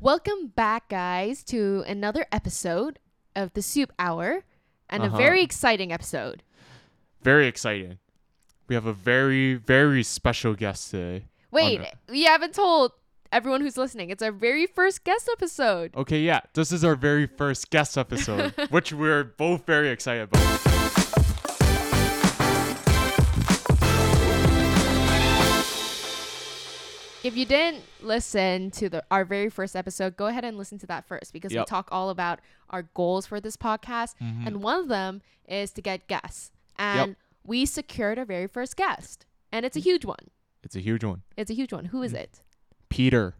Welcome back, guys, to another episode of the Soup Hour and Uh-huh. a very exciting episode. Very exciting. We have a very, very special guest today. Wait, we haven't told everyone who's listening. It's our very first guest episode. Okay, yeah, this is our very first guest episode, which we're both very excited about. If you didn't listen to the our very first episode, go ahead and listen to that first because we talk all about our goals for this podcast, Mhm. and one of them is to get guests. And we secured our very first guest, and Mm. it's a huge one. It's a huge one. It's a huge one. Who is Mm. it? Peter.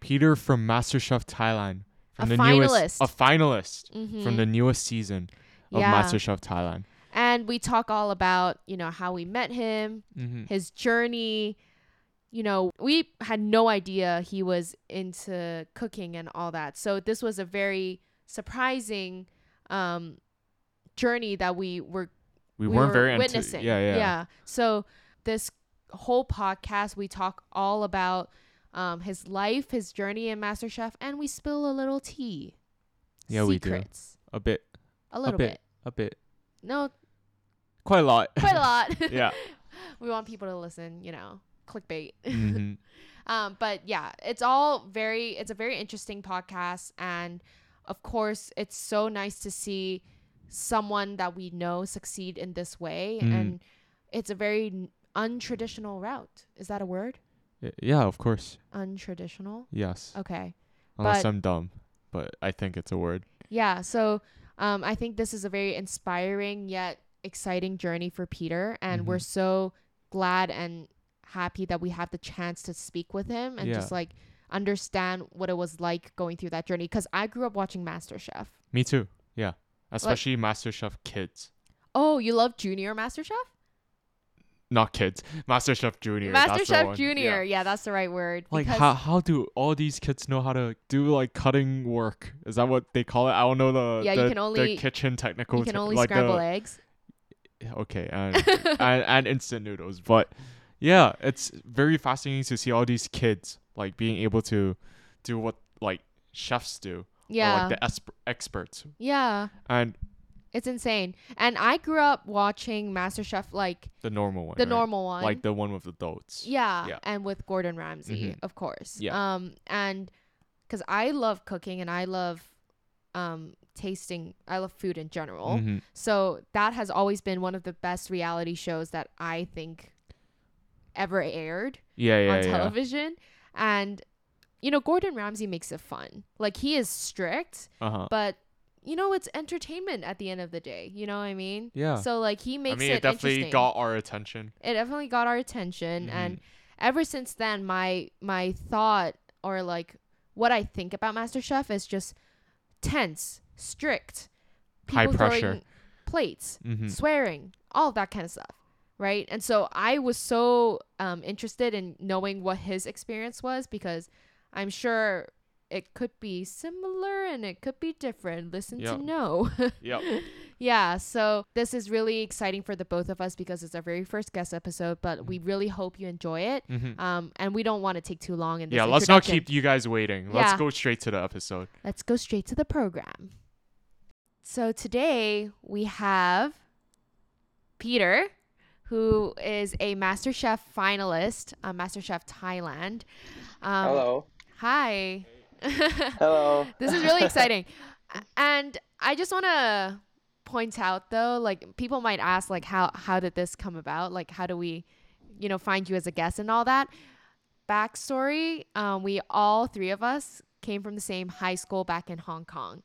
Peter from MasterChef Thailand. From A the newest a finalist Mhm. from the newest season of Yeah. MasterChef Thailand. and we talk all about you know how we met him Mm-hmm. his journey you know we had no idea he was into cooking and all that. So this was a very surprising um journey that we were We, we weren't were very into- witnessing. yeah, yeah, yeah. So this whole podcast we talk all about um his life his journey in masterchef and we spill a little tea. Yeah, we do. secrets. A bit, a little bit. bit. A bit, no. Quite a lot. quite a lot. Yeah. we want people to listen you know clickbait hmm um but yeah it's all very it's a very interesting podcast and of course it's so nice to see someone that we know succeed in this way Mm. and it's a very untraditional route is that a word Yeah, of course. untraditional Yes. okay Unless but- I'm dumb, but I think it's a word. yeah so um i think this is a very inspiring yet exciting journey for peter and we're Mhm. so glad and happy that we have the chance to speak with him and Yeah. just like understand what it was like going through that journey because i grew up watching masterchef Me too. Yeah. Especially MasterChef kids. oh you love junior masterchef Not kids. MasterChef Junior. masterchef junior Yeah. yeah. that's the right word Like how how do all these kids know how to do like cutting work? Is that what they call it? I don't know the Yeah, you the, can the only- kitchen technical. you can only like scramble the, eggs Okay, and, and and instant noodles, but yeah, it's very fascinating to see all these kids like being able to do what like chefs do, or yeah like the esp- experts, yeah and it's insane and i grew up watching masterchef like the normal one, the right? normal one like the one with adults. Yeah, Yeah. and with Gordon Ramsay, Mhm. of course. Yeah. Um, and because I love cooking and I love um tasting, I love food in general. Mhm. So that has always been one of the best reality shows that I think ever aired Yeah, yeah, on yeah. television. And you know, Gordon Ramsay makes it fun. Like he is strict, Uh huh. but you know, it's entertainment at the end of the day. You know what I mean? Yeah. So like he makes I mean, it, it definitely got our attention. it definitely got our attention and Mhm. ever since then my my thought or like what I think about MasterChef is just tense, strict, High people pressure. plates, Mm-hmm. swearing, all of that kind of stuff, right? And so I was so um, interested in knowing what his experience was because I'm sure it could be similar and it could be different. Listen Yep. to know. Yep. yeah, so this is really exciting for the both of us because it's our very first guest episode, but we really hope you enjoy it. Mm-hmm. Um, and we don't want to take too long in this. Yeah, let's not keep you guys waiting. Let's Yeah. go straight to the episode. Let's go straight to the program. So today we have Peter, who is a MasterChef finalist, on MasterChef Thailand. Um, Hello. Hi. Hello. this is really exciting. And I just want to point out though, like people might ask like how how did this come about? Like how do we, you know, find you as a guest and all that? Backstory, um, we all three of us came from the same high school back in Hong Kong.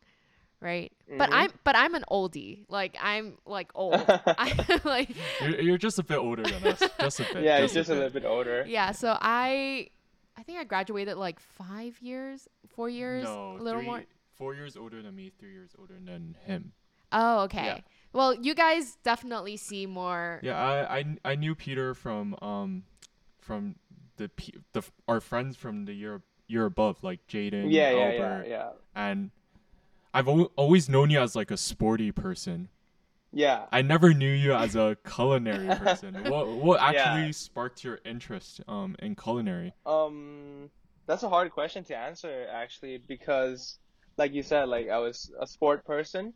Right? But Mhm. I'm but I'm an oldie. Like I'm like old. I like You're, you're just a bit older than us. Just a bit. yeah, he's just a little bit older. yeah, so I I think I graduated like 5 years, 4 years, No, a little three, more. Four years older than me, three years older than him. Oh, okay. Yeah. Well, you guys definitely see more. Yeah, I, I, I knew Peter from um from the P, the our friends from the year year above, like Jaden, Yeah, yeah, Albert, yeah, yeah. and I've al- always known you as like a sporty person. Yeah. I never knew you as a culinary person. what what Yeah. actually sparked your interest um in culinary? Um that's a hard question to answer actually because, like you said, like I was a sport person,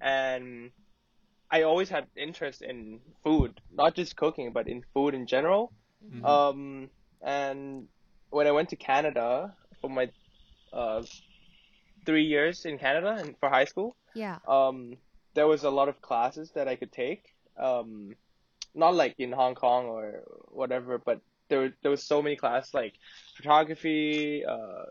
and I always had interest in food, not just cooking, but in food in general. Mhm. Um, and when I went to Canada for my uh, three years in Canada and for high school, Yeah. um, there was a lot of classes that I could take. Um, not like in Hong Kong or whatever, but there were, there was so many classes like photography, uh,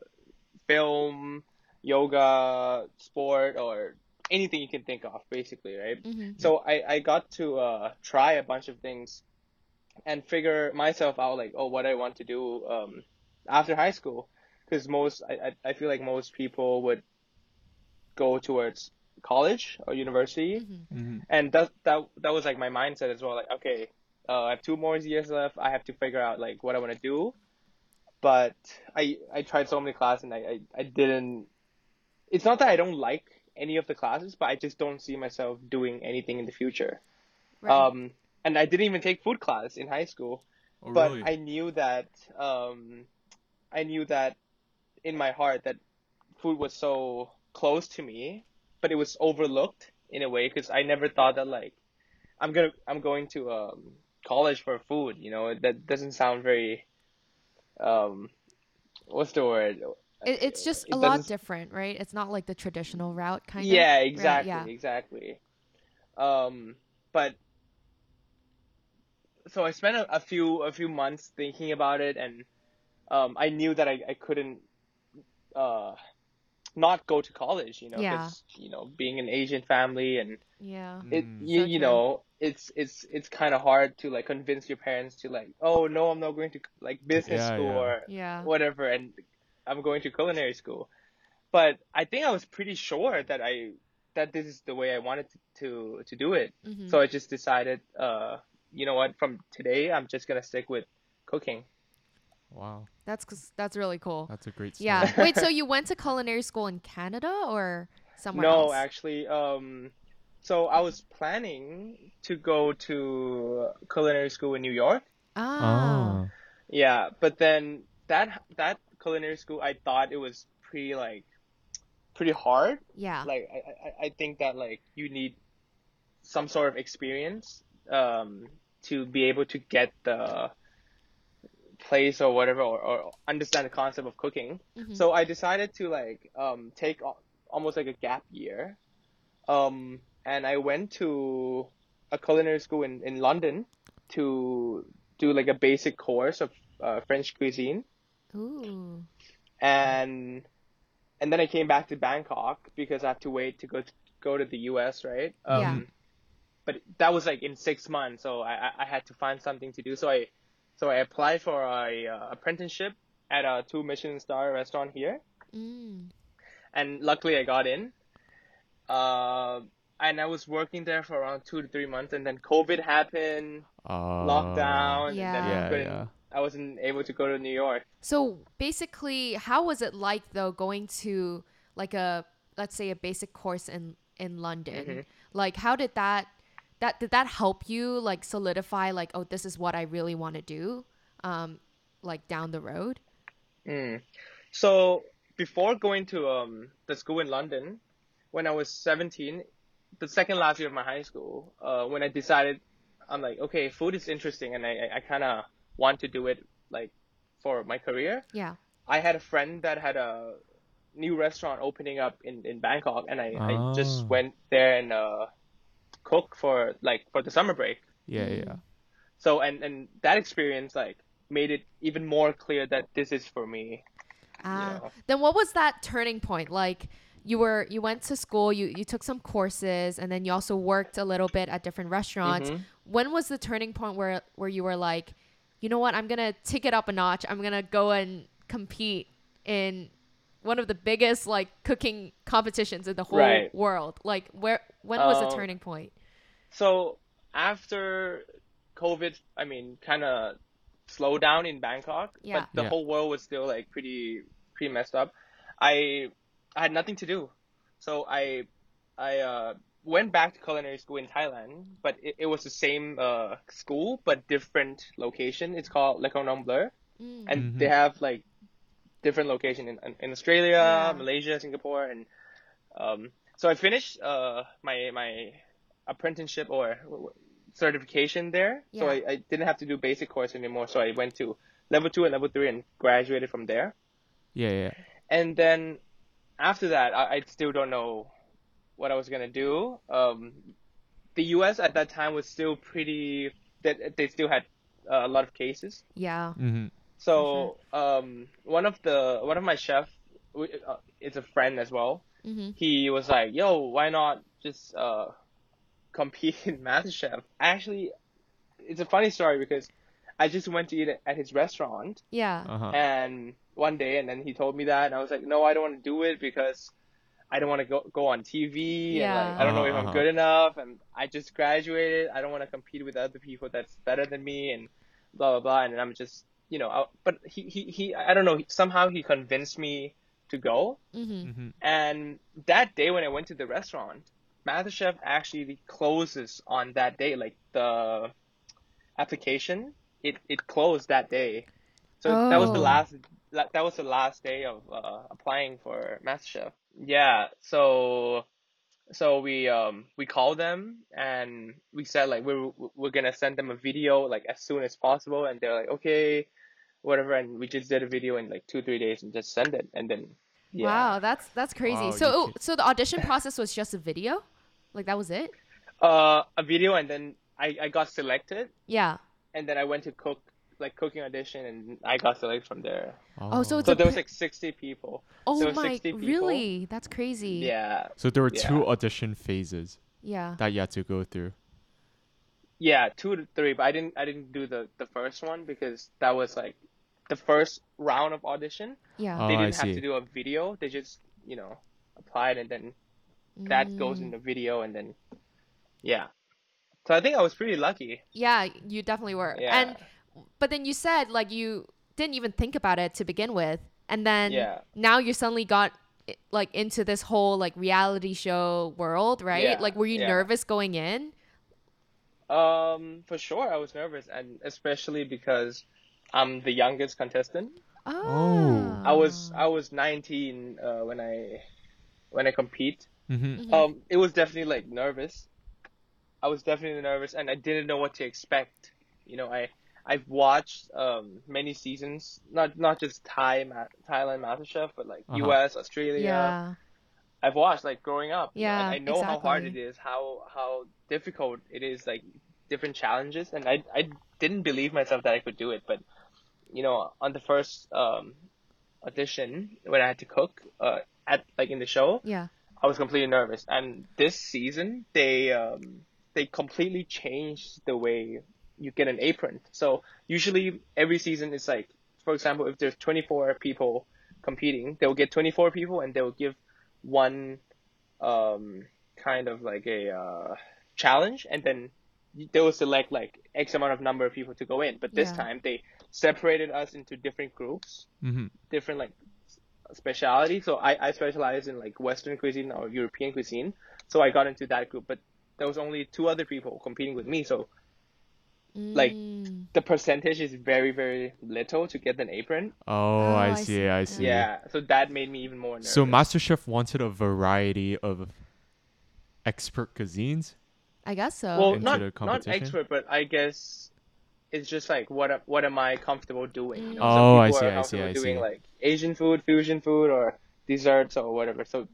film, yoga, sport, or anything you can think of, basically, right? Mm-hmm. So I, I got to uh, try a bunch of things and figure myself out like oh what I want to do um, after high school because most I, I I feel like most people would go towards college or university Mm-hmm. Mhm. and that that that was like my mindset as well like okay uh, I have two more years left I have to figure out like what I want to do but I I tried so many classes and I, I I didn't it's not that I don't like any of the classes but I just don't see myself doing anything in the future Right. um, and I didn't even take food class in high school, Oh, but really? I knew that um, I knew that in my heart that food was so close to me, but it was overlooked in a way because I never thought that like I'm gonna I'm going to um, college for food. You know that doesn't sound very um, what's the word? It, it's just It a lot different, right? It's not like the traditional route, kind of. yeah, right? exactly, Yeah. exactly. Um, but so I spent a, a few a few months thinking about it, and um, I knew that I, I couldn't uh, not go to college, you know, Yeah. 'cause, you know, being an Asian family and Yeah. it Mm. you, So you know it's it's it's kind of hard to like convince your parents to like oh no I'm not going to like business Yeah, school yeah. or Yeah. whatever and I'm going to culinary school. But I think I was pretty sure that I that this is the way I wanted to to, to do it. Mhm. So I just decided uh you know what from today I'm just going to stick with cooking. Wow, That's 'cause- that's really cool. that's a great story. Yeah. Wait, so you went to culinary school in Canada or somewhere no, else? actually um so I was planning to go to culinary school in New York. Ah. Ah. Yeah, but then that that culinary school I thought it was pretty like pretty hard Yeah. like I, I, I think that like you need some sort of experience um, to be able to get the place or whatever or, or understand the concept of cooking Mhm. so i decided to like um, take al- almost like a gap year um, and i went to a culinary school in, in london to do like a basic course of uh, french cuisine Ooh. and and then I came back to Bangkok because I have to wait to go to, go to the U.S. Right? Um, Yeah. But that was like in six months, so I, I- I had to find something to do. So I so I applied for a uh, apprenticeship at a two Michelin star restaurant here, Mm. and luckily I got in. Uh, and I was working there for around two to three months, and then COVID happened, Uh, lockdown, and then Yeah. I Yeah, I wasn't able to go to New York. So basically, how was it like though going to like a let's say a basic course in in London? Mhm. Like how did that that did that help you like solidify like oh this is what I really want to do um like down the road? Mm. So before going to um, the school in London, when I was 17, the second last year of my high school, uh, when I decided, I'm like, okay, food is interesting, and I, I, I kind of want to do it like for my career. Yeah. I had a friend that had a new restaurant opening up in, in Bangkok, and I, I just Ah. went there and uh, cook for like for the summer break. Yeah, yeah. So and and that experience like made it even more clear that this is for me. Ah. Yeah. Then what was that turning point? Like you were you went to school, you you took some courses and then you also worked a little bit at different restaurants. Mhm. When was the turning point where where you were like, you know what, I'm going to take it up a notch. I'm going to go and compete in one of the biggest like cooking competitions in the whole Right. world. Like where when was the Um, turning point? So after COVID, I mean, kind of slowed down in Bangkok, Yeah. but the Yeah. whole world was still like pretty pretty messed up. I I had nothing to do, so I I uh, went back to culinary school in Thailand, but it, it was the same uh, school but different location. It's called Le Cordon Bleu, Mm. and Mhm. they have like different location in in Australia, Yeah. Malaysia, Singapore, and um, so I finished uh my my apprenticeship or certification there. So I, I didn't have to do basic course anymore. So I went to level two and level three and graduated from there. Yeah, yeah. And then after that, I, I still don't know what I was gonna do. Um, the U.S. at that time was still pretty. That they still had uh, a lot of cases. Yeah. Mm-hmm. So um, one of the one of my chef uh, is a friend as well. Mm-hmm. He was like, "Yo, why not just uh, compete in MasterChef?" Actually, it's a funny story because I just went to eat at his restaurant Yeah. Uh huh. and one day and then he told me that and I was like, no, I don't want to do it because I don't want to go go on TV and like Yeah. I don't know if Uh-huh, I'm good enough and I just graduated. I don't want to compete with other people that's better than me and blah blah blah. And I'm just you know, I, but he, he he I don't know. Somehow he convinced me to go. Mm-hmm. Mm-hmm. And that day when I went to the restaurant, MasterChef actually closes on that day. Like the application, it, it closed that day. So that was the Oh. last la- that was the last day of uh, applying for MasterChef. Yeah. So so we um we called them and we said like we're we're gonna send them a video like as soon as possible and they're like okay whatever and we just did a video in like two three days and just send it and then yeah. Wow, that's that's crazy. Wow, so you oh, so the audition process was just a video? Like that was it? Uh, a video, and then I, I got selected, Yeah. and then I went to cook like cooking audition, and I got selected from there. Oh, oh so it's So a there was like sixty people. Oh there were my 60 people. really? That's crazy. Yeah, So there were Yeah. two audition phases Yeah. that you had to go through. yeah, two to three, but I didn't I didn't do the the first one because that was like the first round of audition. Yeah. Oh, they didn't have see. to do a video. They just you know applied, and then that goes Mm. in the video, and then yeah. So I think I was pretty lucky. Yeah, you definitely were. Yeah. And but then you said like you didn't even think about it to begin with, and then Yeah. now you suddenly got like into this whole like reality show world, right? Yeah, Like were you yeah. nervous going in? Um, for sure, I was nervous, and especially because I'm the youngest contestant. Oh. I was I was 19 uh, when I when I compete. Mm-hmm. Mhm. Um, it was definitely like nervous. I was definitely nervous, and I didn't know what to expect. You know, I I've watched um many seasons, not not just Thai Ma- Thailand MasterChef, but like Uh-huh. U.S., Australia. yeah. I've watched like growing up. you and Yeah, I know how hard it is, how how difficult it is, like different challenges, and I I didn't believe myself that I could do it, but you know, on the first um audition when I had to cook uh at like in the show, Yeah. I was completely nervous. And this season, they um they completely changed the way you get an apron. So usually every season is like, for example, if there's 24 people competing, they'll get 24 people and they'll give one um kind of like a uh, challenge, and then they will select like X amount of number of people to go in. But this Yeah. time they separated us into different groups Mm-hmm. different like speciality. So I, I specialize in like Western cuisine or European cuisine. So I got into that group, but there was only two other people competing with me. So Like, Mm. the percentage is very, very little to get an apron. Oh, Oh, I I see. see. I see. Yeah. So that made me even more nervous. So MasterChef wanted a variety of expert cuisines. I guess so. well, not not expert, but I guess it's just like what am- what am I comfortable doing? You know, Oh, I some people see, are I see, I doing see. like Asian food, fusion food, or desserts or whatever. So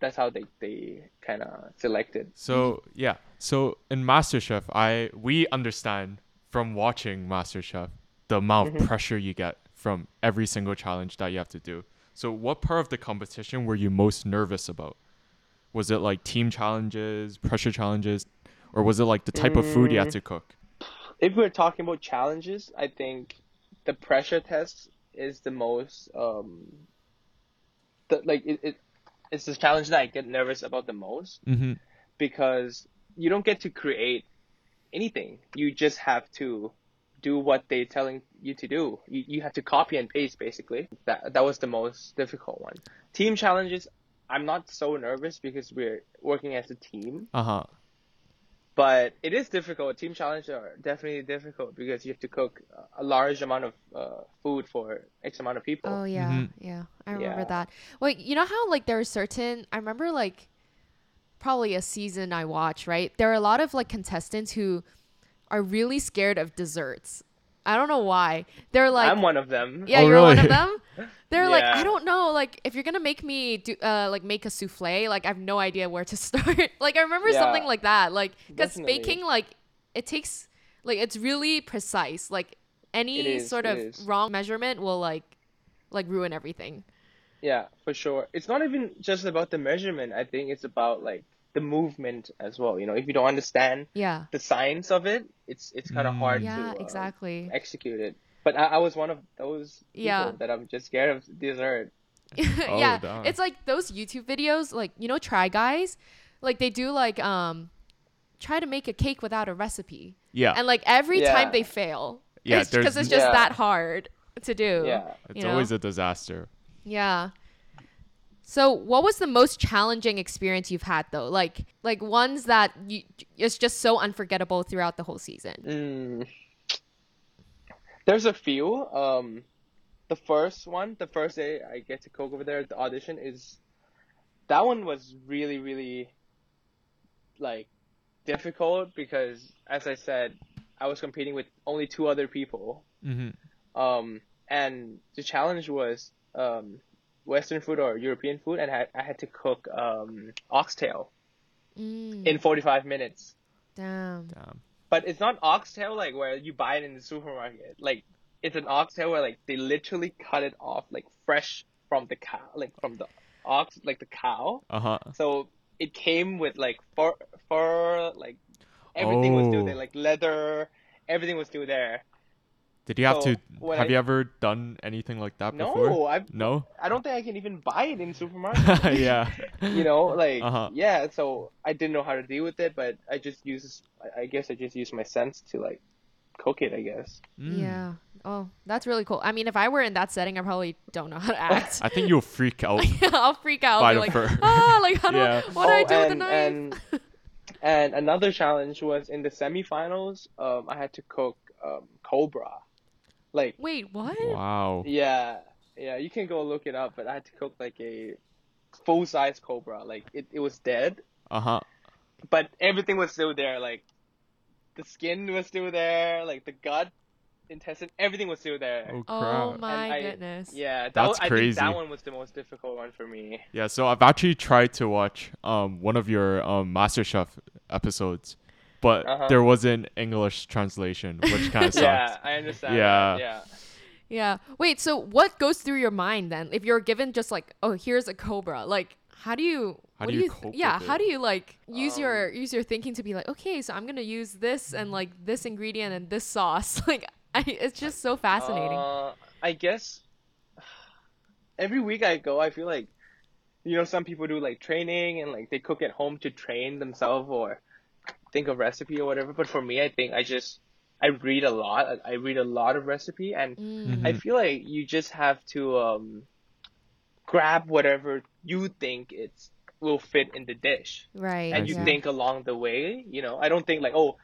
that's how they they kind of selected. So yeah, so in MasterChef, I we understand from watching MasterChef the amount Mm-hmm. of pressure you get from every single challenge that you have to do. So what part of the competition were you most nervous about? Was it like team challenges, pressure challenges, or was it like the type of food you had Mm. to cook? If we're talking about challenges, I think the pressure test is the most um the, like it, it it's the challenge that I get nervous about the most Mm-hmm. because you don't get to create anything. You just have to do what they're telling you to do. You, you have to copy and paste basically. That that was the most difficult one. Team challenges, I'm not so nervous because we're working as a team. Uh huh. But it is difficult. Team challenges are definitely difficult because you have to cook a large amount of uh, food for X amount of people. Oh yeah, Mhm. yeah. I remember Yeah. that. Wait, you know how like there are certain I remember like probably a season I watch, right? There are a lot of like contestants who are really scared of desserts. I don't know why. They're like I'm one of them. Yeah, Oh, you're one of them. They're like, I don't know, like if you're gonna make me do, uh, like make a souffle, like I have no idea where to start. like I remember something like that, like because Definitely. baking, like it takes, like it's really precise. Like any It is, sort of is. wrong measurement will like, like ruin everything. Yeah, for sure. It's not even just about the measurement. I think it's about like the movement as well. You know, if you don't understand Yeah. the science of it, it's it's kind of Mm. hard Yeah, to uh, exactly. execute it. But I, I was one of those people Yeah. that I'm just scared of dessert. yeah, damn. it's like those YouTube videos, like you know, Try Guys, like they do like um, try to make a cake without a recipe, Yeah. and like every time they fail, Yeah, it's because there's- it's just Yeah. that hard to do. Yeah. it's you know? always a disaster. Yeah. So, what was the most challenging experience you've had though? Like, like ones that you it's just so unforgettable throughout the whole season. Mm. There's a few. Um, the first one, the first day I get to cook over there, the audition is that one was really, really like difficult because, as I said, I was competing with only two other people. Mm-hmm. Um, and the challenge was um, Western food or European food, and I, I had to cook um, oxtail Mm, in 45 minutes. damn. Damn. But it's not oxtail like where you buy it in the supermarket. Like it's an oxtail where like they literally cut it off like fresh from the cow, like from the ox, like the cow. Uh huh. So it came with like fur, fur, like everything was still Oh. there, like leather, everything was still there. Did you have So, to? Have I- you ever done anything like that before? No, I No. I don't think I can even buy it in supermarket. yeah. you know, like Uh-huh. yeah. So I didn't know how to deal with it, but I just use, I- I guess I just use my sense to like cook it. I guess. Mm. Yeah. Oh, that's really cool. I mean, if I were in that setting, I probably don't know how to act. I think you'll freak out. I'll freak out. By I'll be like, fur. ah, like how do Yeah. I, what do I do with the knife? And, and another challenge was in the semifinals. Um, I had to cook um, cobra. Like, Wait, what? Wow. yeah, yeah, you can go look it up. But I had to cook like a full size cobra. Like it, it was dead, Uh huh. but everything was still there. Like the skin was still there. Like the gut, intestine, everything was still there. Oh Oh my I- goodness. Yeah, that That's was, I think crazy. that one was the most difficult one for me. Yeah, so I've actually tried to watch um one of your um MasterChef episodes, but Uh-huh. there wasn't English translation, which kind of sucks. Yeah, I understand. Yeah. that, yeah. Yeah. Wait, so what goes through your mind then? If you're given just like, oh, here's a cobra, like how do you How what do you th- cope yeah, with how do you like use your Um, use your thinking to be like, okay, so I'm going to use this and like this ingredient and this sauce. Like I, it's just so fascinating. Uh, I guess every week I go, I feel like, you know, some people do like training and like they cook at home to train themselves or think of recipe or whatever. But for me, I think I just I read a lot. I- I read a lot of recipe, and Mm. I feel like you just have to um grab whatever you think it's will fit in the dish Right. and I you see. think along the way you know i don't think like oh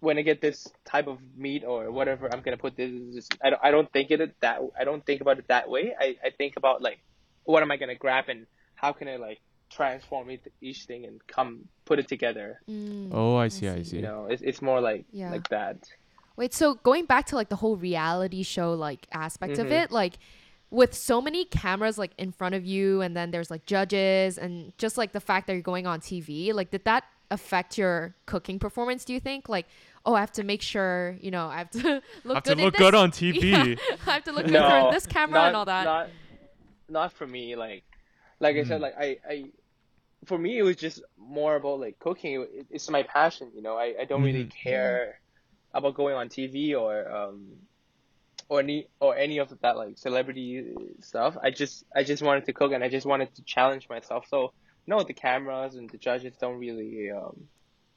when i get this type of meat or whatever i'm gonna put this, this I, don't, I don't think it that i don't think about it that way I, I think about like what am i gonna grab and how can i like transform it, each thing and come put it together Mm. Oh, I see, I see. see. you know it's, it's more like Yeah. like that Wait, so going back to like the whole reality show like aspect of Mhm. it, like with so many cameras like in front of you and then there's like judges and just like the fact that you're going on TV, like did that affect your cooking performance, do you think? Like, oh, I have to make sure, you know, I have to look have good to look good on TV. Yeah, I have to look good no for this camera not, and all that. not not for me like like i said Mhm. like i i for me it was just more about like cooking it, it's my passion you know i, I don't really Mhm. care about going on tv or um or any or any of that like celebrity stuff i just i just wanted to cook and i just wanted to challenge myself so no the cameras and the judges don't really um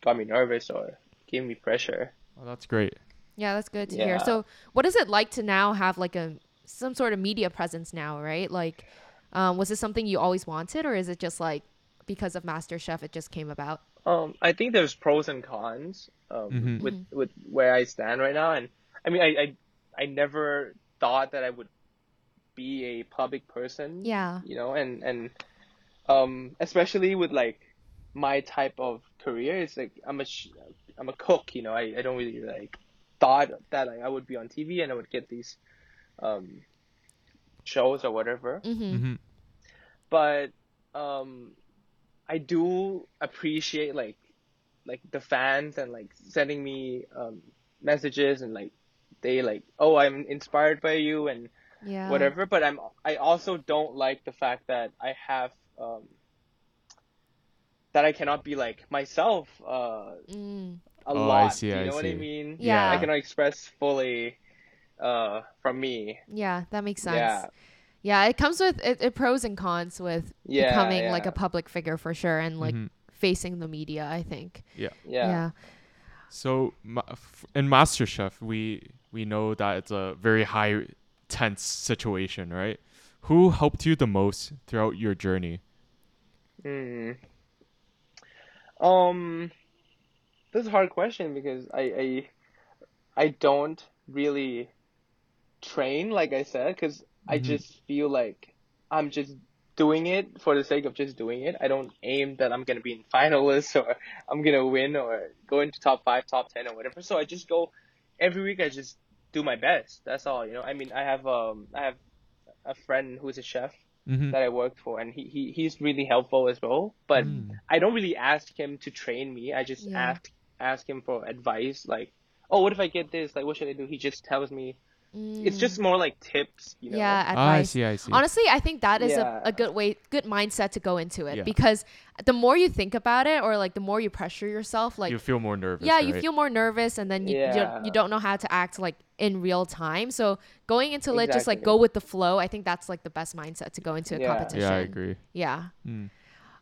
got me nervous or gave me pressure Oh, that's great. Yeah, that's good to hear. So, what is it like to now have like a some sort of media presence now, right? Like, um, was this something you always wanted, or is it just like because of MasterChef it just came about? Um, I think there's pros and cons um, Mhm. with with where I stand right now, and I mean, I, I I never thought that I would be a public person. Yeah. You know, and and um, especially with like my type of career, it's like I'm a sh- I'm a cook. You know, I, I don't really like thought that like I would be on TV and I would get these um shows or whatever Mm-hmm. hmm but um I do appreciate like like the fans and like sending me um messages and like they like oh I'm inspired by you and Yeah. whatever but I'm I also don't like the fact that I have um that I cannot be like myself uh Mm. a Oh, I see, you I know what I see. mean Yeah. I cannot express fully uh from me Yeah, that makes sense. yeah Yeah, it comes with it, it pros and cons with yeah becoming like a public figure for sure and like Mhm. facing the media, I think. yeah Yeah. So in MasterChef, we we know that it's a very high tense situation, right? Who helped you the most throughout your journey? Hmm. Um, this is a hard question because I I, I don't really train like I said because I Mhm. just feel like I'm just doing it for the sake of just doing it. I don't aim that I'm gonna be in finalists or I'm gonna win or go into top five, top ten or whatever. So I just go every week. I just do my best. That's all. You know. I mean, I have um I have a friend who's a chef Mm-hmm. that I worked for, and he, he he's really helpful as well. But Mm. I don't really ask him to train me. I just Yeah. ask ask him for advice, like, oh, what if I get this? Like, what should I do? He just tells me. It's Mm. just more like tips, you know. yeah, Ah, I see, I see. Honestly, I think that is Yeah. a, a good way, good mindset to go into it Yeah. because the more you think about it or like the more you pressure yourself, like you feel more nervous. yeah, you feel more nervous and then you, you, don't, Yeah. you don't know how to act like in real time. So going into it, just like go with the flow. I think that's like the best mindset to go into a Yeah. competition. Yeah, I agree. Yeah. Mm.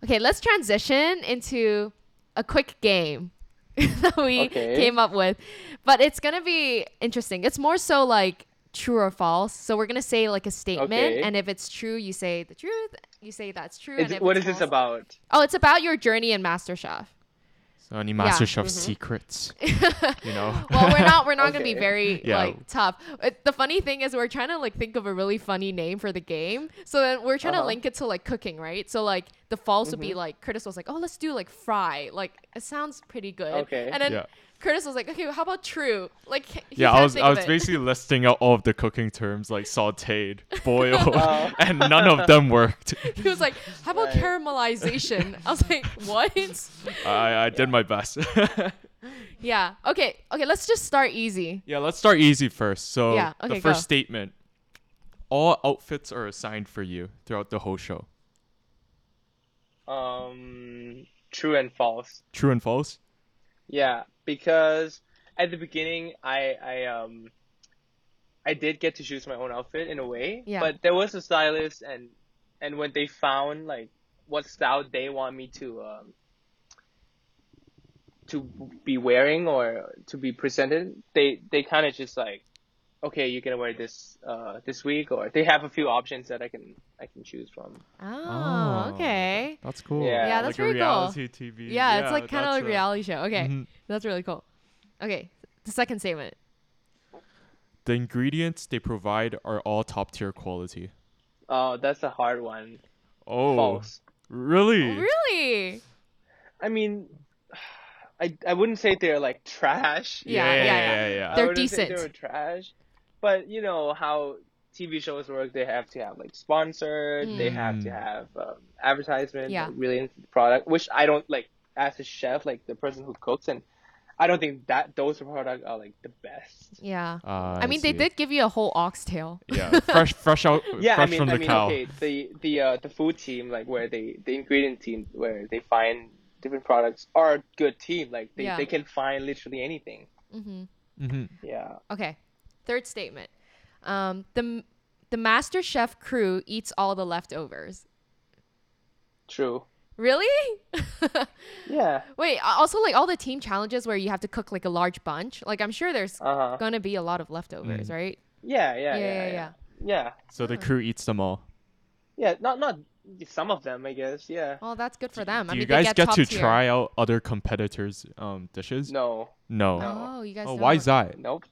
Okay, let's transition into a quick game that we Okay. came up with. But it's going to be interesting. It's more so like true or false. So we're going to say like a statement Okay. and if it's true, you say the truth. You say that's true. Is and it- if what it's this about? Oh, it's about your journey in MasterChef. So any MasterChef Mhm. secrets, you know? well, we're not we're not gonna be very Yeah. like tough. Uh, The funny thing is we're trying to like think of a really funny name for the game. So then we're trying to Uh-huh. link it to like cooking, right? So like the false would be Mhm. like Curtis was like, oh, let's do like fry. Like it sounds pretty good. Okay. And then Yeah. Curtis was like, okay, how about true? Like he yeah, can't I was I was it. basically listing out all of the cooking terms like sautéed, boiled, Oh. and none of them worked. he was like, how about Right. caramelization? I was like, what? I I did my best. yeah. Okay. Okay. Let's just start easy. yeah, let's start easy first. So Yeah, the first go. statement: all outfits are assigned for you throughout the whole show. Um, true and false. True and false? Yeah, because at the beginning, I I um, I did get to choose my own outfit in a way. Yeah. But there was a stylist, and and when they found like what style they want me to um to be wearing or to be presented, they they kind of just like, okay, you're gonna wear this uh this week, or they have a few options that I can I can choose from. Oh, Oh. okay. That's cool. Yeah. Yeah, that's like very a cool. reality TV. Yeah, it's like kind of like a- reality show. Okay, Mhm. that's really cool. Okay, the second statement. The ingredients they provide are all top tier quality. Oh, that's a hard one. Oh, False. really? Really? I mean, I I wouldn't say they're like trash. Yeah, yeah, yeah, yeah. I They're wouldn't say decent. They were trash, but you know how TV shows work. They have to have like sponsored. They have to Mm. have um, advertisement. Yeah. Like, really into the product, which I don't like as a chef, like the person who cooks, and I don't think that those products are like the best. Yeah. Uh, I mean, they did give you a whole oxtail. Yeah, fresh, fresh out, Yeah, fresh I mean, from I the mean, cow. okay, the the uh, the food team, like where they the ingredient team, where they find different products, are a good team. Like they, Yeah. they can find literally anything. Mm-hmm. Mm-hmm. Yeah. Okay. Third statement. Um, the the Master Chef crew eats all the leftovers. True. Really? Yeah. Wait. Also, like all the team challenges where you have to cook like a large bunch. Like I'm sure there's Uh huh. gonna be a lot of leftovers, Mm. right? Yeah, yeah, Yeah, yeah, yeah, yeah, yeah. yeah. So the crew eats them all. Yeah, not not some of them, I guess. Yeah. Well, that's good for them. Do I you guys they get, get to tier. try out other competitors' um dishes? No. No. No. Oh, you guys. Oh, why is don't. that? Nope.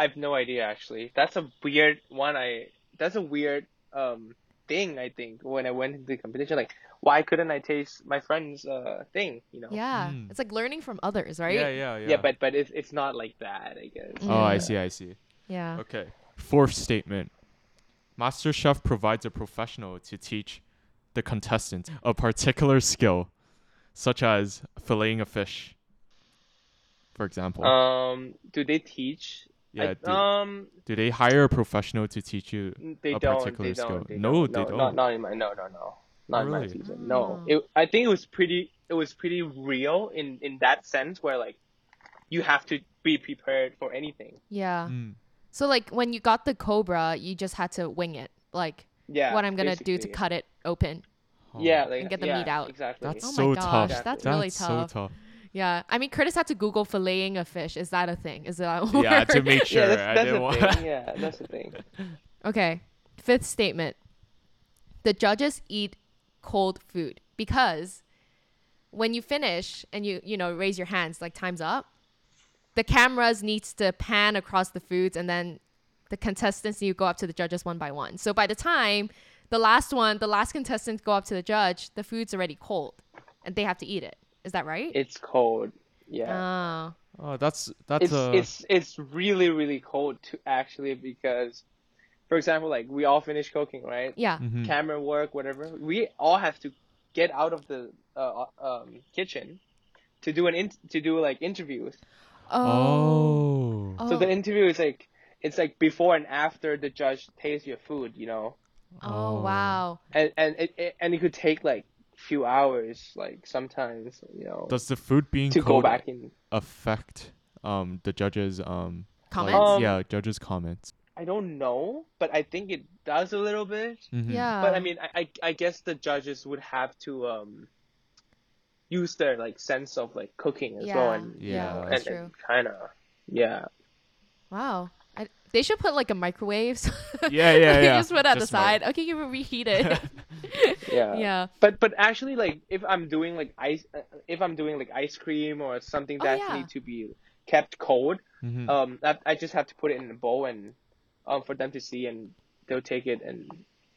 I have no idea actually. That's a weird one. I that's a weird um thing. I think when I went into the competition, like why couldn't I taste my friend's uh thing? You know. Yeah, Mm. it's like learning from others, right? Yeah, yeah, yeah. Yeah, but but it's it's not like that. I guess. Oh, I see, I see. Yeah. Okay. Fourth statement. Master Chef provides a professional to teach the contestants a particular skill, such as filleting a fish, for example. Um, do they teach? Yeah. I, do, um, do they hire a professional to teach you? they a don't. particular They skill. don't. They No, don't. they no, don't. Not, not in my. No, no, no. Not in my Really? season. No. Oh. It, I think it was pretty. It was pretty real in in that sense where like, you have to be prepared for anything. Yeah. Mm. So like when you got the cobra, you just had to wing it, like Yeah. what I'm gonna do to cut it open. Oh, Yeah, like, And get the yeah, meat out. Exactly. That's Oh my so gosh, tough. that's That's really so tough. Tough. Yeah, I mean Curtis had to Google filleting a fish. Is that a thing? Is that a Yeah, to make sure. yeah, that's, I didn't the want. thing. Yeah, that's the thing. Okay. Fifth statement. The judges eat cold food because when you finish and you you know raise your hands like time's up, the cameras needs to pan across the foods and then the contestants need to go up to the judges one by one. So by the time the last one, the last contestants go up to the judge, the food's already cold and they have to eat it. Is that right? It's cold. Yeah. Oh. Oh, that's that's it's uh, it's it's really really cold to actually because, for example, like we all finish cooking, right? Yeah. mhm. Camera work, whatever. We all have to get out of the uh, um, kitchen to do an in- to do like interviews. Oh. Oh. So the Oh. interview is like it's like before and after the judge tastes your food, you know, Oh, wow. and and it, it and it could take like few hours, like sometimes, you know, Does the food being to go back in. affect um the judges um Comments? like- Um, yeah, judges comments. I don't know, but I think it does a little bit. Mhm. yeah. But I mean, I, I I guess the judges would have to um use their like sense of like cooking as well, Yeah. and Yeah. yeah, and, that's and true. kind of yeah. Wow. I, they should put like a microwave. so- Yeah, yeah, you yeah. just put it at Just the like- side. Okay, you reheat it. Yeah. yeah. But but actually, like if I'm doing like ice, uh, if I'm doing like ice cream or something Oh, that yeah. need to be kept cold, Mhm. um, I, I just have to put it in a bowl and um for them to see, and they'll take it and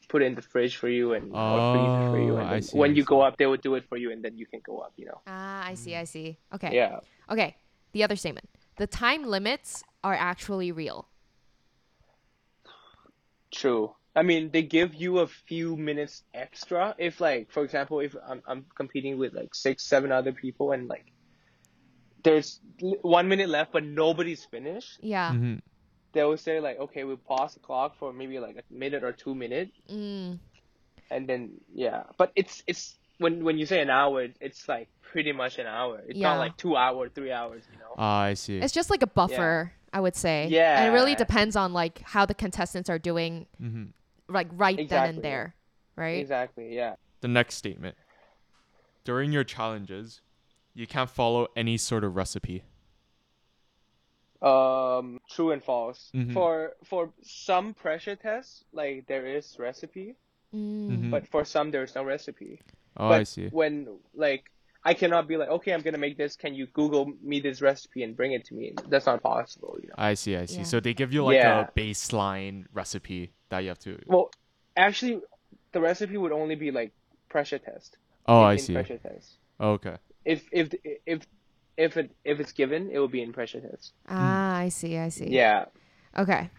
put it in the fridge for you and or freeze it for you, Oh, and I see, when I you go up, they will do it for you, and then you can go up. You know. Ah, I see. I see. Okay. Yeah. Okay. The other statement. The time limits are actually real. True. I mean, they give you a few minutes extra if, like, for example, if I'm, I'm competing with like six, seven other people and like there's one minute left but nobody's finished, Yeah. Mm-hmm. they will say like, okay, we'll pause the clock for maybe like a minute or two minutes, Mm. and then yeah. But it's it's when when you say an hour, it's like pretty much an hour. It's Yeah. not like two hours, three hours, you know. Ah, I see. It's just like a buffer, I would say. And it really depends on like how the contestants are doing Mhm. like right then and there. Right? Exactly. Yeah. The next statement. During your challenges, you can't follow any sort of recipe. Um, true and false. Mhm. For for some pressure tests, like there is recipe, Mm. Mhm. but for some there's no recipe. Oh, but I see. When like I cannot be like, okay, I'm gonna make this. Can you Google me this recipe and bring it to me? That's not possible, you know. I see, I see. Yeah. So they give you like Yeah. a baseline recipe that you have to Well, actually, the recipe would only be like pressure test. Oh, in, I see. Pressure test. Okay. If if if if it if it's given, it will be in pressure test. Ah, I see. I see. Yeah. Okay.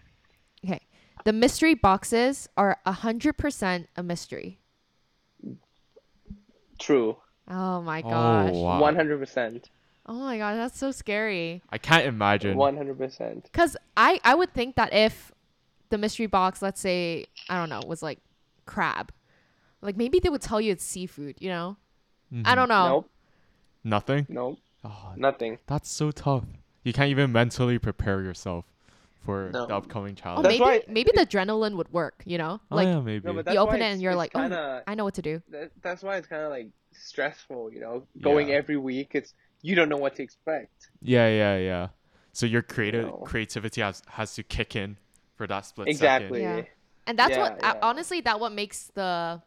Okay. The mystery boxes are 100% a mystery. True. Oh my gosh. Oh, wow. One hundred percent. Oh my god, that's so scary. I can't imagine. One hundred percent. Cuz I I would think that if the mystery box, let's say, I don't know, was like crab. Like maybe they would tell you it's seafood, you know? I Mhm. don't know. Nope. Nothing? Nope. Oh, Nothing. that's so tough. You can't even mentally prepare yourself for No. the upcoming Oh, challenge. That's maybe why maybe the adrenaline would work, you know? oh, Like yeah, maybe. No, you open it and you're like, "Oh, kinda, I know what to do." that, that's why it's kind of like stressful, you know, going Yeah. every week. It's you don't know what to expect. yeah, yeah, yeah. So your creative No. creativity has has to kick in for that split Exactly. second. Yeah. And that's what Yeah, uh, yeah. honestly that what makes the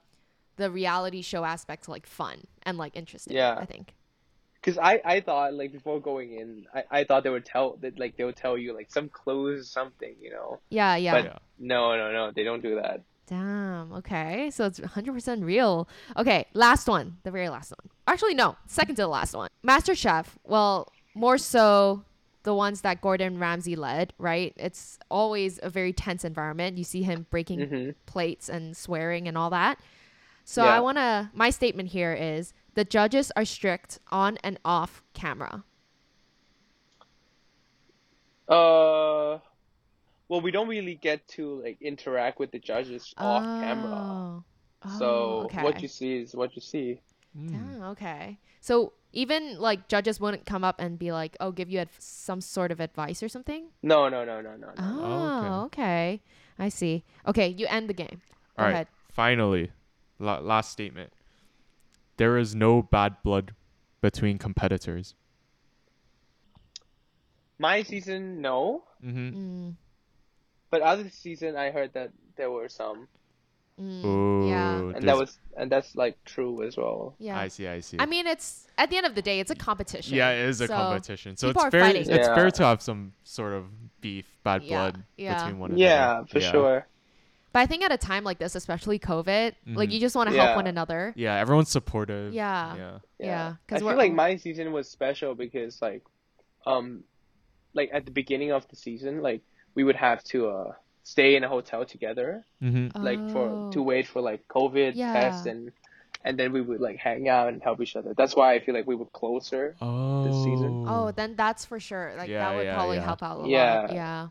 the reality show aspect like fun and like interesting. Yeah. I think. Cause I, I thought like before going in, I, I thought they would tell that like they would tell you like some clues something, you know. Yeah, yeah. But Yeah. no, no, no, they don't do that. Damn. Okay. So it's 100% real. Okay. Last one. The very last one. Actually, no. Second to the last one. Master Chef. Well, more so the ones that Gordon Ramsay led, right? It's always a very tense environment. You see him breaking Mhm. plates and swearing and all that. So Yeah. I want to, my statement here is the judges are strict on and off camera. Uh, well, we don't really get to like interact with the judges off camera. Oh. So Oh, okay. what you see is what you see. Mm. Oh, okay. So even like judges wouldn't come up and be like, "Oh, give you adv- some sort of advice or something." No, no, no, no, no, no. Oh, Oh, okay. I see. Okay, you end the game. Go All right. ahead. Finally, la- last statement. There is no bad blood between competitors. My season, no. Mm-hmm. Mm, But other season, I heard that there were some, mm, Oh, yeah. and that was, and that's like true as well. Yeah. I see. I see. I mean, it's at the end of the day, it's a competition. yeah, it is a so- competition, so people it's are fair. fighting. It's Yeah. fair to have some sort of beef, bad Yeah, blood yeah. between one another. Yeah, for sure. But I think at a time like this, especially COVID, like Mhm. you just want to Yeah. help one another. Yeah, everyone's supportive. Yeah. Yeah. Yeah, I 'cause feel we're like my season was special because like, um, like at the beginning of the season, like we would have to uh stay in a hotel together, Mm-hmm. like for Oh. to wait for like COVID Yeah. tests and and then we would like hang out and help each other. That's why I feel like we were closer. Oh. season. Oh, then that's for sure. Like Yeah, that would yeah, probably yeah. help out a lot. Yeah. Yeah.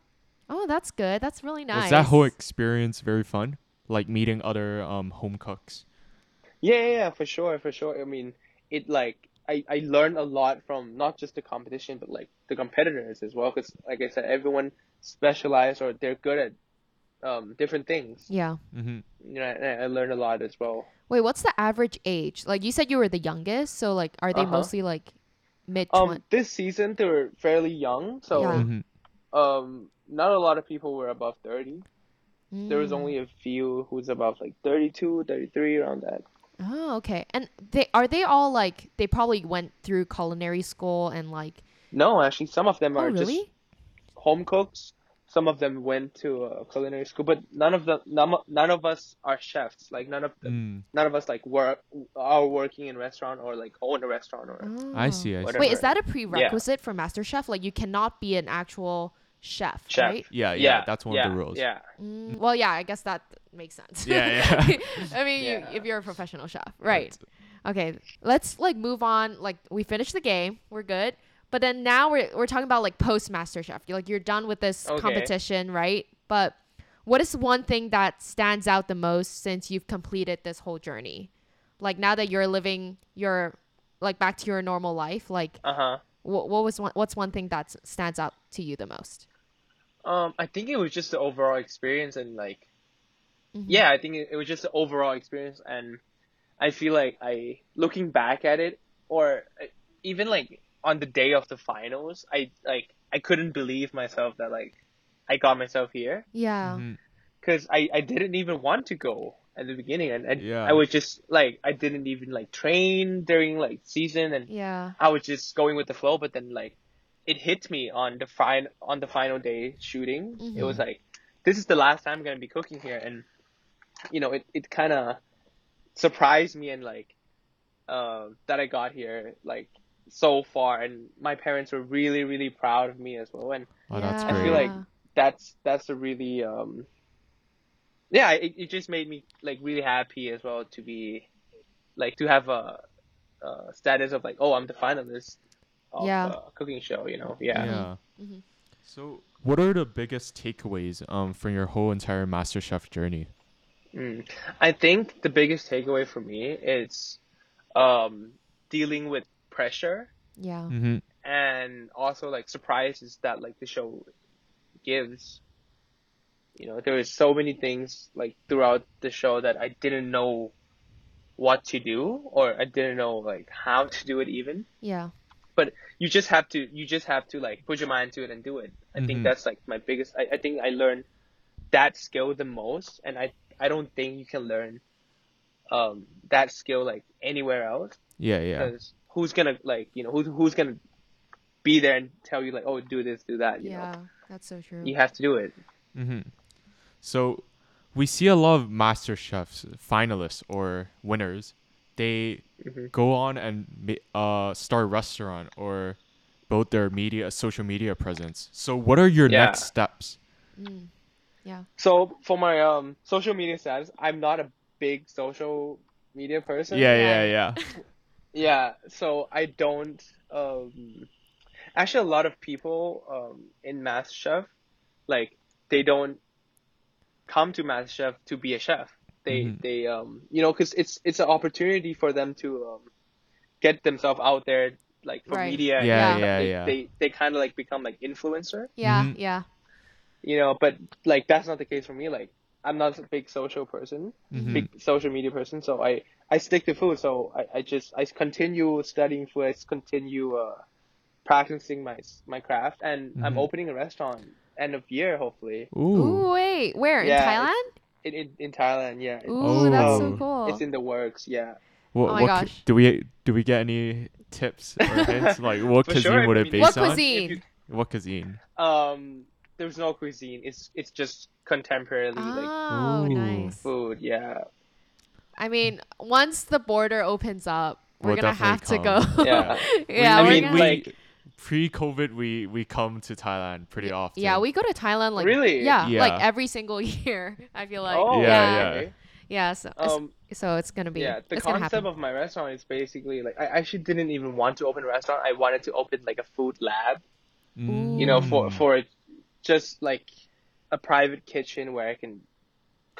Oh, that's good. That's really nice. Was that whole experience very fun? Like meeting other um home cooks. Yeah, yeah, yeah, for sure, for sure. I mean, it like I I learned a lot from not just the competition but like the competitors as well. Because like I said, everyone specialized or they're good at um different things. Yeah. Mm-hmm. You know, and I learned a lot as well. Wait, what's the average age? Like you said you were the youngest, so like are they Uh-huh. mostly like mid Um, this season they were fairly young, so Yeah. Mm-hmm. um, not a lot of people were above thirty. There was Mm. only a few who's above like 32, 33, around that. Oh, okay. And they are they all like they probably went through culinary school and like No, actually, some of them Oh, are really? just home cooks. Some of them went to a culinary school, but none of the none, of- none of us are chefs. Like none of them, Mm. none of us like work are working in restaurant or like own a restaurant or. I Oh. see. I see. Wait, is that a prerequisite for MasterChef? Like you cannot be an actual chef, Chef. right? Yeah, yeah, Yeah, that's one yeah, of the rules. Yeah, Mm, well, yeah, I guess that makes sense. Yeah, yeah. I mean, you, if you're a professional chef, right? Okay, let's like move on. Like we finished the game, we're good. But then now we're we're talking about like post MasterChef. You're like you're done with this Okay. competition, right? But what is one thing that stands out the most since you've completed this whole journey? Like now that you're living your like back to your normal life, like uh huh. What what was one what's one thing that stands out to you the most? Um, I think it was just the overall experience and like, Mhm. yeah, I think it, it was just the overall experience, and I feel like I looking back at it, or uh, even like on the day of the finals, I like I couldn't believe myself that like I got myself here. Yeah. Mhm. because I, I didn't even want to go at the beginning and, and Yeah. I was just like I didn't even like train during like season and Yeah. I was just going with the flow but then like it hit me on the fin- on the final day shooting it was like this is the last time I'm gonna be cooking here and you know it, it kind of surprised me and like uh, that I got here like so far and my parents were really really proud of me as well and Oh, that's Yeah. I feel like that's that's a really um yeah it, it just made me like really happy as well to be like to have a, a status of like oh i'm the finalist of Yeah. a cooking show you know yeah, Yeah. Mhm. So, what are the biggest takeaways um from your whole entire MasterChef journey? Mm. i think the biggest takeaway for me is um dealing with pressure Yeah. Mm-hmm. and also like surprises that like the show gives. You know, there was so many things like throughout the show that I didn't know what to do or I didn't know like how to do it even. Yeah. But you just have to you just have to like put your mind to it and do it. I Mhm. think that's like my biggest I, I think I learned that skill the most and I I don't think you can learn um that skill like anywhere else Yeah, yeah. because who's gonna like you know who's who's gonna be there and tell you like oh do this do that you yeah, know that's so true. you have to do it Mm-hmm. So we see a lot of master chefs finalists or winners. They Mhm. go on and uh start a restaurant or build their media social media presence. So what are your Yeah. next steps? Mm. Yeah. so for my um social media status i'm not a big social media person Yeah, Yeah. yeah, yeah. Yeah, so I don't. Um, actually, a lot of people um, in MasterChef, like they don't come to MasterChef to be a chef. They Mhm. they um you know because it's it's an opportunity for them to um, get themselves out there like for Right. media. Yeah, stuff. yeah, they, yeah. They they kind of like become like influencer, Yeah, Mhm. yeah. you know. But like that's not the case for me. Like I'm not a big social person Mhm. big social media person, so I I stick to food. So I, I just I continue studying food. I continue uh, practicing my my craft, and I'm Mhm. opening a restaurant end of year hopefully Ooh. Ooh, wait, where in Thailand? in in, in Thailand. Yeah, It's- Ooh, that's so Oh. cool. it's in the works. Yeah, What, Oh my what cu- gosh. do we do we get any tips or hints? like what For cuisine sure, would I it be What on? cuisine? If What cuisine? um, there's no cuisine. It's it's just contemporary like Oh, Ooh. nice. food. Yeah, I mean, once the border opens up, we're We'll gonna have to definitely go. Yeah. yeah, I we're mean, gonna- we, like- pre-COVID, we we come to Thailand pretty often. yeah, we go to Thailand like Really? yeah, Yeah. like every single year. I feel like oh Yeah, yeah, yeah. okay. yeah. So it's- Um, so it's gonna be yeah, the concept of my restaurant is basically like I actually didn't even want to open a restaurant. I wanted to open like a food lab. you know, for Mm. for just like a private kitchen where I can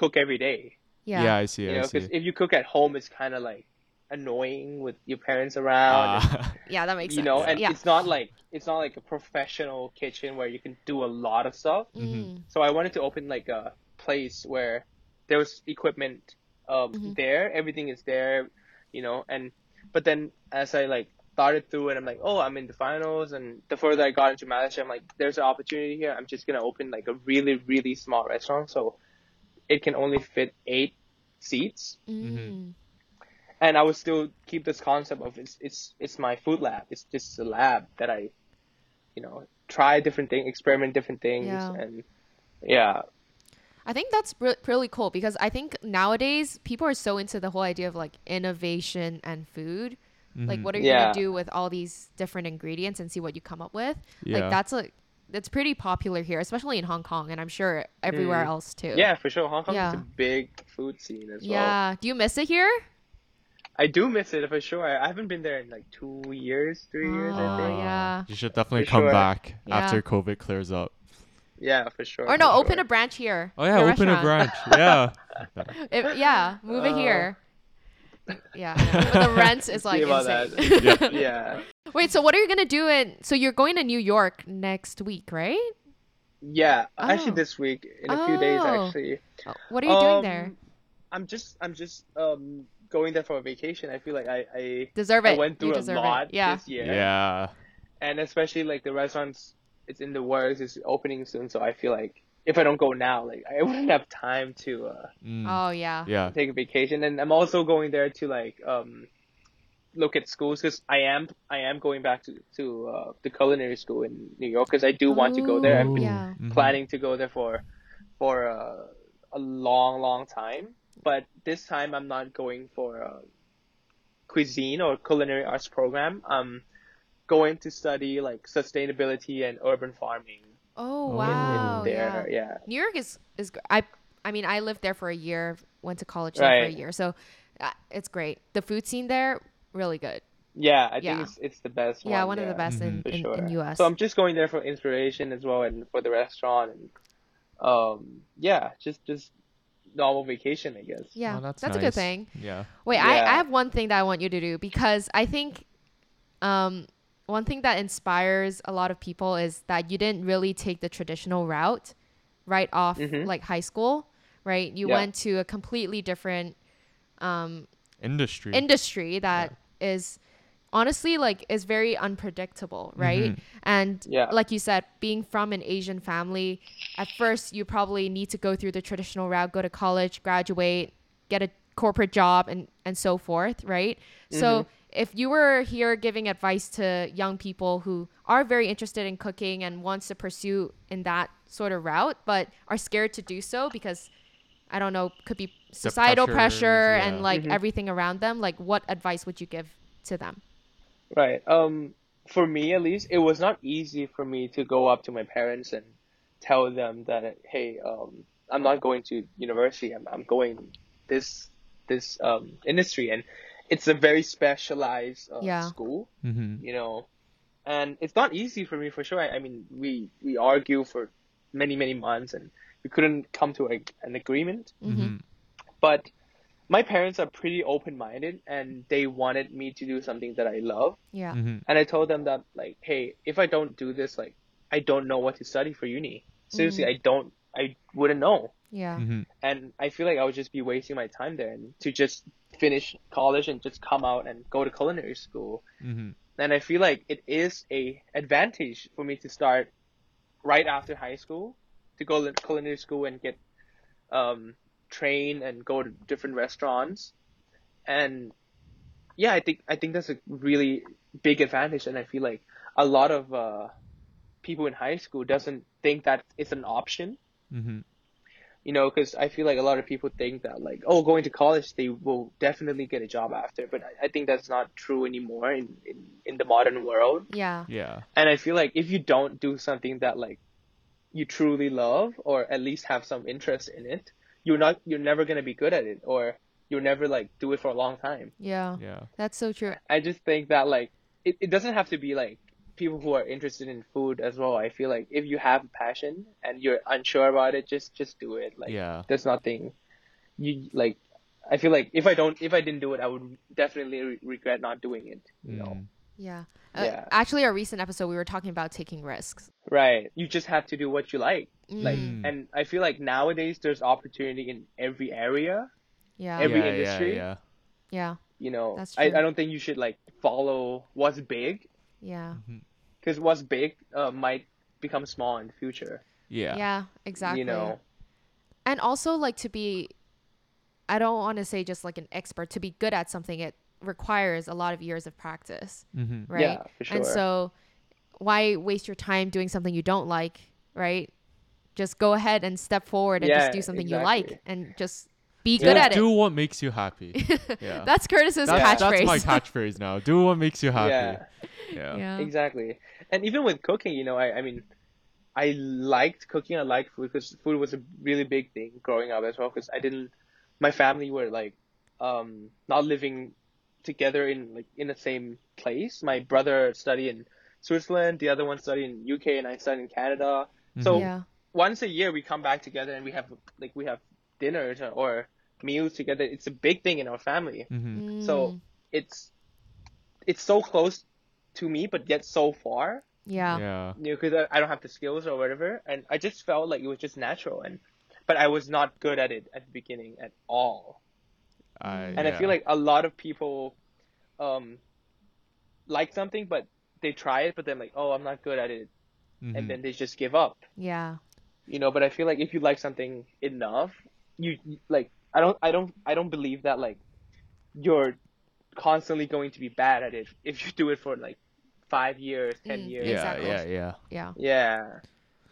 cook every day. yeah. yeah. I see. You I know, because if you cook at home, it's kind of like annoying with your parents around. and, Ah, yeah, that makes you sense. know, and yeah. it's not like it's not like a professional kitchen where you can do a lot of stuff. Mm. So I wanted to open like a place where there was equipment um Mhm. there, everything is there, you know, and but then as I like thought it through and I'm like, oh, I'm in the finals, and the further I got into Malaysia, I'm like, there's an opportunity here. I'm just gonna open like a really really small restaurant, so it can only fit eight seats, Mm. And I would still keep this concept of it's it's it's my food lab. It's just a lab that I, you know, try different things, experiment different things, Yeah. and yeah, I think that's re- really cool because I think nowadays people are so into the whole idea of like innovation and food. Like, mhm. what are you Yeah. gonna do with all these different ingredients and see what you come up with? Yeah. Like, that's a that's pretty popular here, especially in Hong Kong, and I'm sure everywhere Mm. else too. Yeah, for sure. Hong Kong is Yeah. a big food scene as well. Yeah. Do you miss it here? I do miss it for sure. I haven't been there in like two years, three years, I Oh, think. yeah. You should definitely For come sure. back Yeah. after COVID clears up. Yeah, for sure. Or no, open sure. a branch here. Oh yeah, your open a branch. Yeah. If- yeah, move it Uh, here. Yeah, but the rent is like insane. Yeah. Yeah. Wait, so what are you gonna do in? So you're going to New York next week, right? Yeah. Actually Oh. this week, in a few days Oh. actually. Oh, What are you doing Um, there? I'm just I'm just um going there for a vacation. I feel like I I, Deserve I it. went you through a lot it. Yeah. this year. yeah. And especially like the restaurants it's in the works, it's opening soon, so I feel like if I don't go now, like I wouldn't have time to uh Mm. Oh yeah. yeah. take a vacation and i'm also going there to like um look at schools because i am i am going back to to uh, the culinary school in new york because i do want to go there i've been yeah. Mhm. planning to go there for for uh, a long long time but this time i'm not going for a cuisine or culinary arts program i'm going to study like sustainability and urban farming Oh Oh. wow. in there yeah. yeah New York is is I I mean I lived there for a year, went to college there for a year, so uh, it's great. The food scene there really good. yeah i Yeah. think it's it's the best yeah, one one of the yeah. best in, for in, sure. in US. So I'm just going there for inspiration as well, and for the restaurant, and um, yeah, just just normal vacation, I guess. yeah, Oh, that's a good thing. Yeah. Wait, I, I have one thing that I want you to do because I think um, one thing that inspires a lot of people is that you didn't really take the traditional route right off Mhm. like high school, right? You Yeah. went to a completely different um, Industry. industry that is honestly like is very unpredictable, right? Mhm. And Yeah. like you said, being from an Asian family, at first you probably need to go through the traditional route, go to college, graduate, get a corporate job and and so forth, right? So if you were here giving advice to young people who are very interested in cooking and wants to pursue in that sort of route but are scared to do so because I don't know, could be societal pressures, pressure yeah. and like Mhm. everything around them, like what advice would you give to them? Right. Um, for me at least, it was not easy for me to go up to my parents and tell them that, hey, um, I'm not going to university. I'm I'm going this this um industry, and it's a very specialized uh, Yeah. school, Mm-hmm. you know, and it's not easy for me for sure. I, I mean, we we argue for many many months, and we couldn't come to a, an agreement. Mm-hmm. But my parents are pretty open minded, and they wanted me to do something that I love. Yeah. Mm-hmm. And I told them that like, hey, if I don't do this, like, I don't know what to study for uni. Seriously, I don't, I wouldn't know. Yeah. Mm-hmm. And I feel like I would just be wasting my time there and to just finish college and just come out and go to culinary school. Mm-hmm. And I feel like it is a advantage for me to start right after high school to go to culinary school and get um, trained and go to different restaurants. And yeah, I think I think that's a really big advantage, and I feel like a lot of uh, people in high school doesn't think that it's an option. Mm-hmm. You know, because I feel like a lot of people think that like, oh, going to college they will definitely get a job after, but I, I think that's not true anymore in, in in the modern world. Yeah. Yeah. And I feel like if you don't do something that like you truly love or at least have some interest in it, you're not you're never gonna be good at it or you'll never like do it for a long time. Yeah. Yeah. That's so true. I just think that like it, it doesn't have to be like people who are interested in food as well. I feel like if you have a passion and you're unsure about it, just just do it. Like Yeah. there's nothing you like I feel like if I don't if I didn't do it, I would definitely re- regret not doing it, you know. Mm. Yeah. Uh, Yeah. Actually, our recent episode, we were talking about taking risks. Right. You just have to do what you like. Like Mm. and I feel like nowadays there's opportunity in every area. Yeah. every yeah, industry. Yeah. yeah. You know, That's I, true. I don't think you should like follow what's big Yeah. because what's big uh, might become small in the future. Yeah. Yeah. Exactly. You know, and also like to be i don't want to say just like an expert to be good at something it requires a lot of years of practice Mm-hmm. right Yeah, for and so why waste your time doing something you don't like right just go ahead and step forward and just do something you like and just be Yeah. good at Do it Do what makes you happy. Yeah. that's curtis's that's, catchphrase that's my catchphrase now. Do what makes you happy. yeah, Yeah. yeah exactly. And even with cooking, you know, I, I mean, I liked cooking. I liked food because food was a really big thing growing up as well. Because I didn't, my family were like, um, not living together in like in the same place. My brother studied in Switzerland, the other one studied in UK, and I studied in Canada. So yeah once a year we come back together and we have like we have dinners or, or meals together. It's a big thing in our family. Mm-hmm. So Mm, it's it's so close to me, but yet so far. yeah Yeah. You know, because I, I don't have the skills or whatever, and I just felt like it was just natural, and but I was not good at it at the beginning at all. I, And I feel like a lot of people, um, like something, but they try it, but then like, oh, I'm not good at it, Mhm. and then they just give up. yeah you know but i feel like if you like something enough you you- like i don't i don't i don't believe that like you're constantly going to be bad at it if you do it for like five years ten Mm, years yeah, Exactly. yeah, yeah. yeah yeah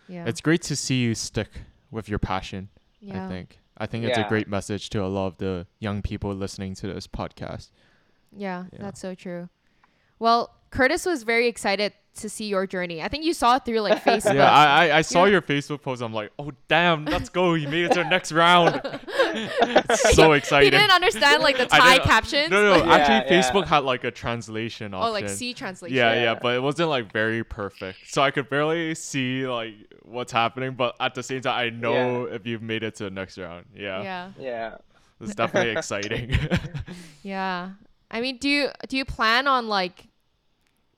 yeah It's great to see you stick with your passion. yeah I think. I think it's a great message to a lot of the young people listening to this podcast. Yeah, Yeah. that's so true. Well, Curtis was very excited to see your journey. I think you saw it through like Facebook. Yeah, I, I, I saw Yeah. your Facebook post. I'm like, oh damn, let's go. You made it to the next round. it's so he exciting. didn't understand like the I Thai didn't- captions. No, no, Yeah, actually, yeah. Facebook had like a translation option. Oh, like C translation. Yeah, yeah, Yeah. but it wasn't like very perfect. So I could barely see like what's happening, but at the same time, I know if you've made it to the next round. Yeah, Yeah. yeah it's definitely exciting. Yeah. I mean, do you do you plan on like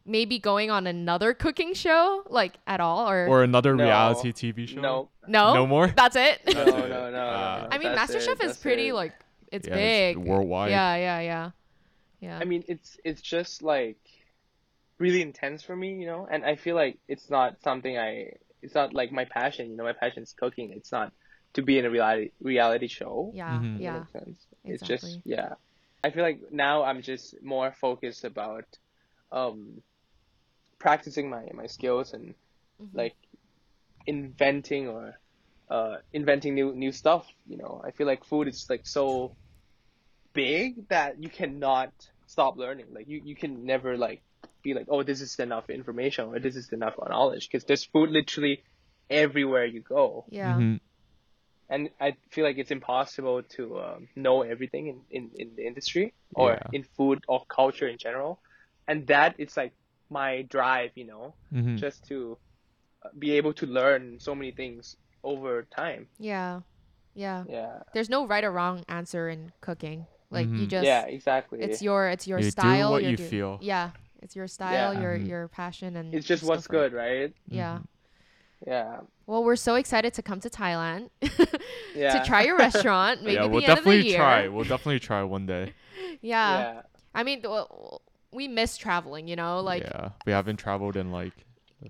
maybe going on another cooking show like at all or, or another No. reality TV show. no no? no more? That's it. no no no, no, Uh, I mean, MasterChef is pretty it. like it's Yeah, it's big. worldwide. Yeah, yeah, yeah. Yeah. I mean, it's it's just like really intense for me, you know, and I feel like it's not something I. It's not like my passion, you know. My passion is cooking. It's not to be in a reality reality show. Yeah, Mhm. Yeah. makes sense. It's just yeah. I feel like now I'm just more focused about um practicing my my skills and Mhm. like inventing or uh inventing new new stuff, you know. I feel like food is like so big that you cannot stop learning. Like you you can never like be like, "Oh, this is enough information or this is enough knowledge" because there's food literally everywhere you go Yeah. Mhm. and I feel like it's impossible to um, know everything in, in, in the industry or Yeah. in food or culture in general, and that is like my drive, you know, Mhm. just to uh, be able to learn so many things over time. Yeah. Yeah. Yeah, There's no right or wrong answer in cooking. Like you Mhm. just yeah, exactly. it's your it's your You do style. what your you do- feel. Yeah. It's your style, Yeah. your Mhm. your passion and it's just what's good, right? Yeah. Yeah, Well, we're so excited to come to Thailand yeah. to try your restaurant. Maybe yeah, the we'll end of the definitely year. try. We'll definitely try one day. Yeah. yeah, I mean, well, we miss traveling. You know, like yeah, we haven't traveled in like.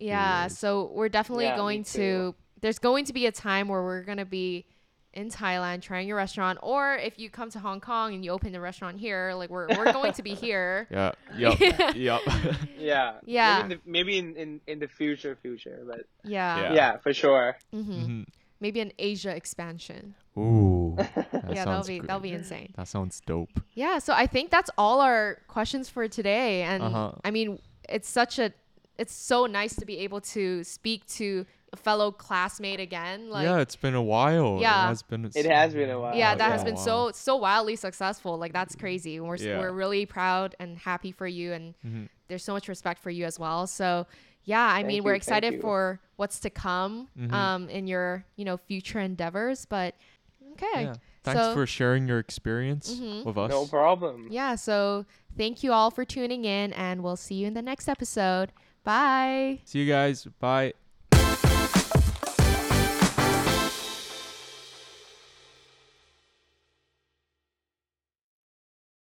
Yeah, years. so we're definitely Yeah, going to. There's going to be a time where we're gonna be in Thailand trying your restaurant, or if you come to Hong Kong and you open the restaurant here, like we're we're going to be here. Yeah. Yep. yep. yeah. Yeah. Maybe in the, maybe in, in, in the future, future, but Yeah. Yeah. yeah, for sure. hmm Mhm. Maybe an Asia expansion. Ooh. That yeah, that'll sounds be great. that'll be insane. That sounds dope. Yeah, so I think that's all our questions for today, and Uh-huh. I mean, it's such a, it's so nice to be able to speak to a fellow classmate again. Like, yeah, it's been a while. Yeah. It has been. It has been a while. yeah, that yeah. has been so so wildly successful. Like that's crazy. We're Yeah. we're really proud and happy for you, and Mhm. there's so much respect for you as well. So yeah, I Thank mean, you, we're excited for what's to come Mhm. um in your you know future endeavors. But okay, Yeah. Thanks So- for sharing your experience Mhm. with us. No problem. yeah. So thank you all for tuning in, and we'll see you in the next episode. Bye. See you guys. Bye.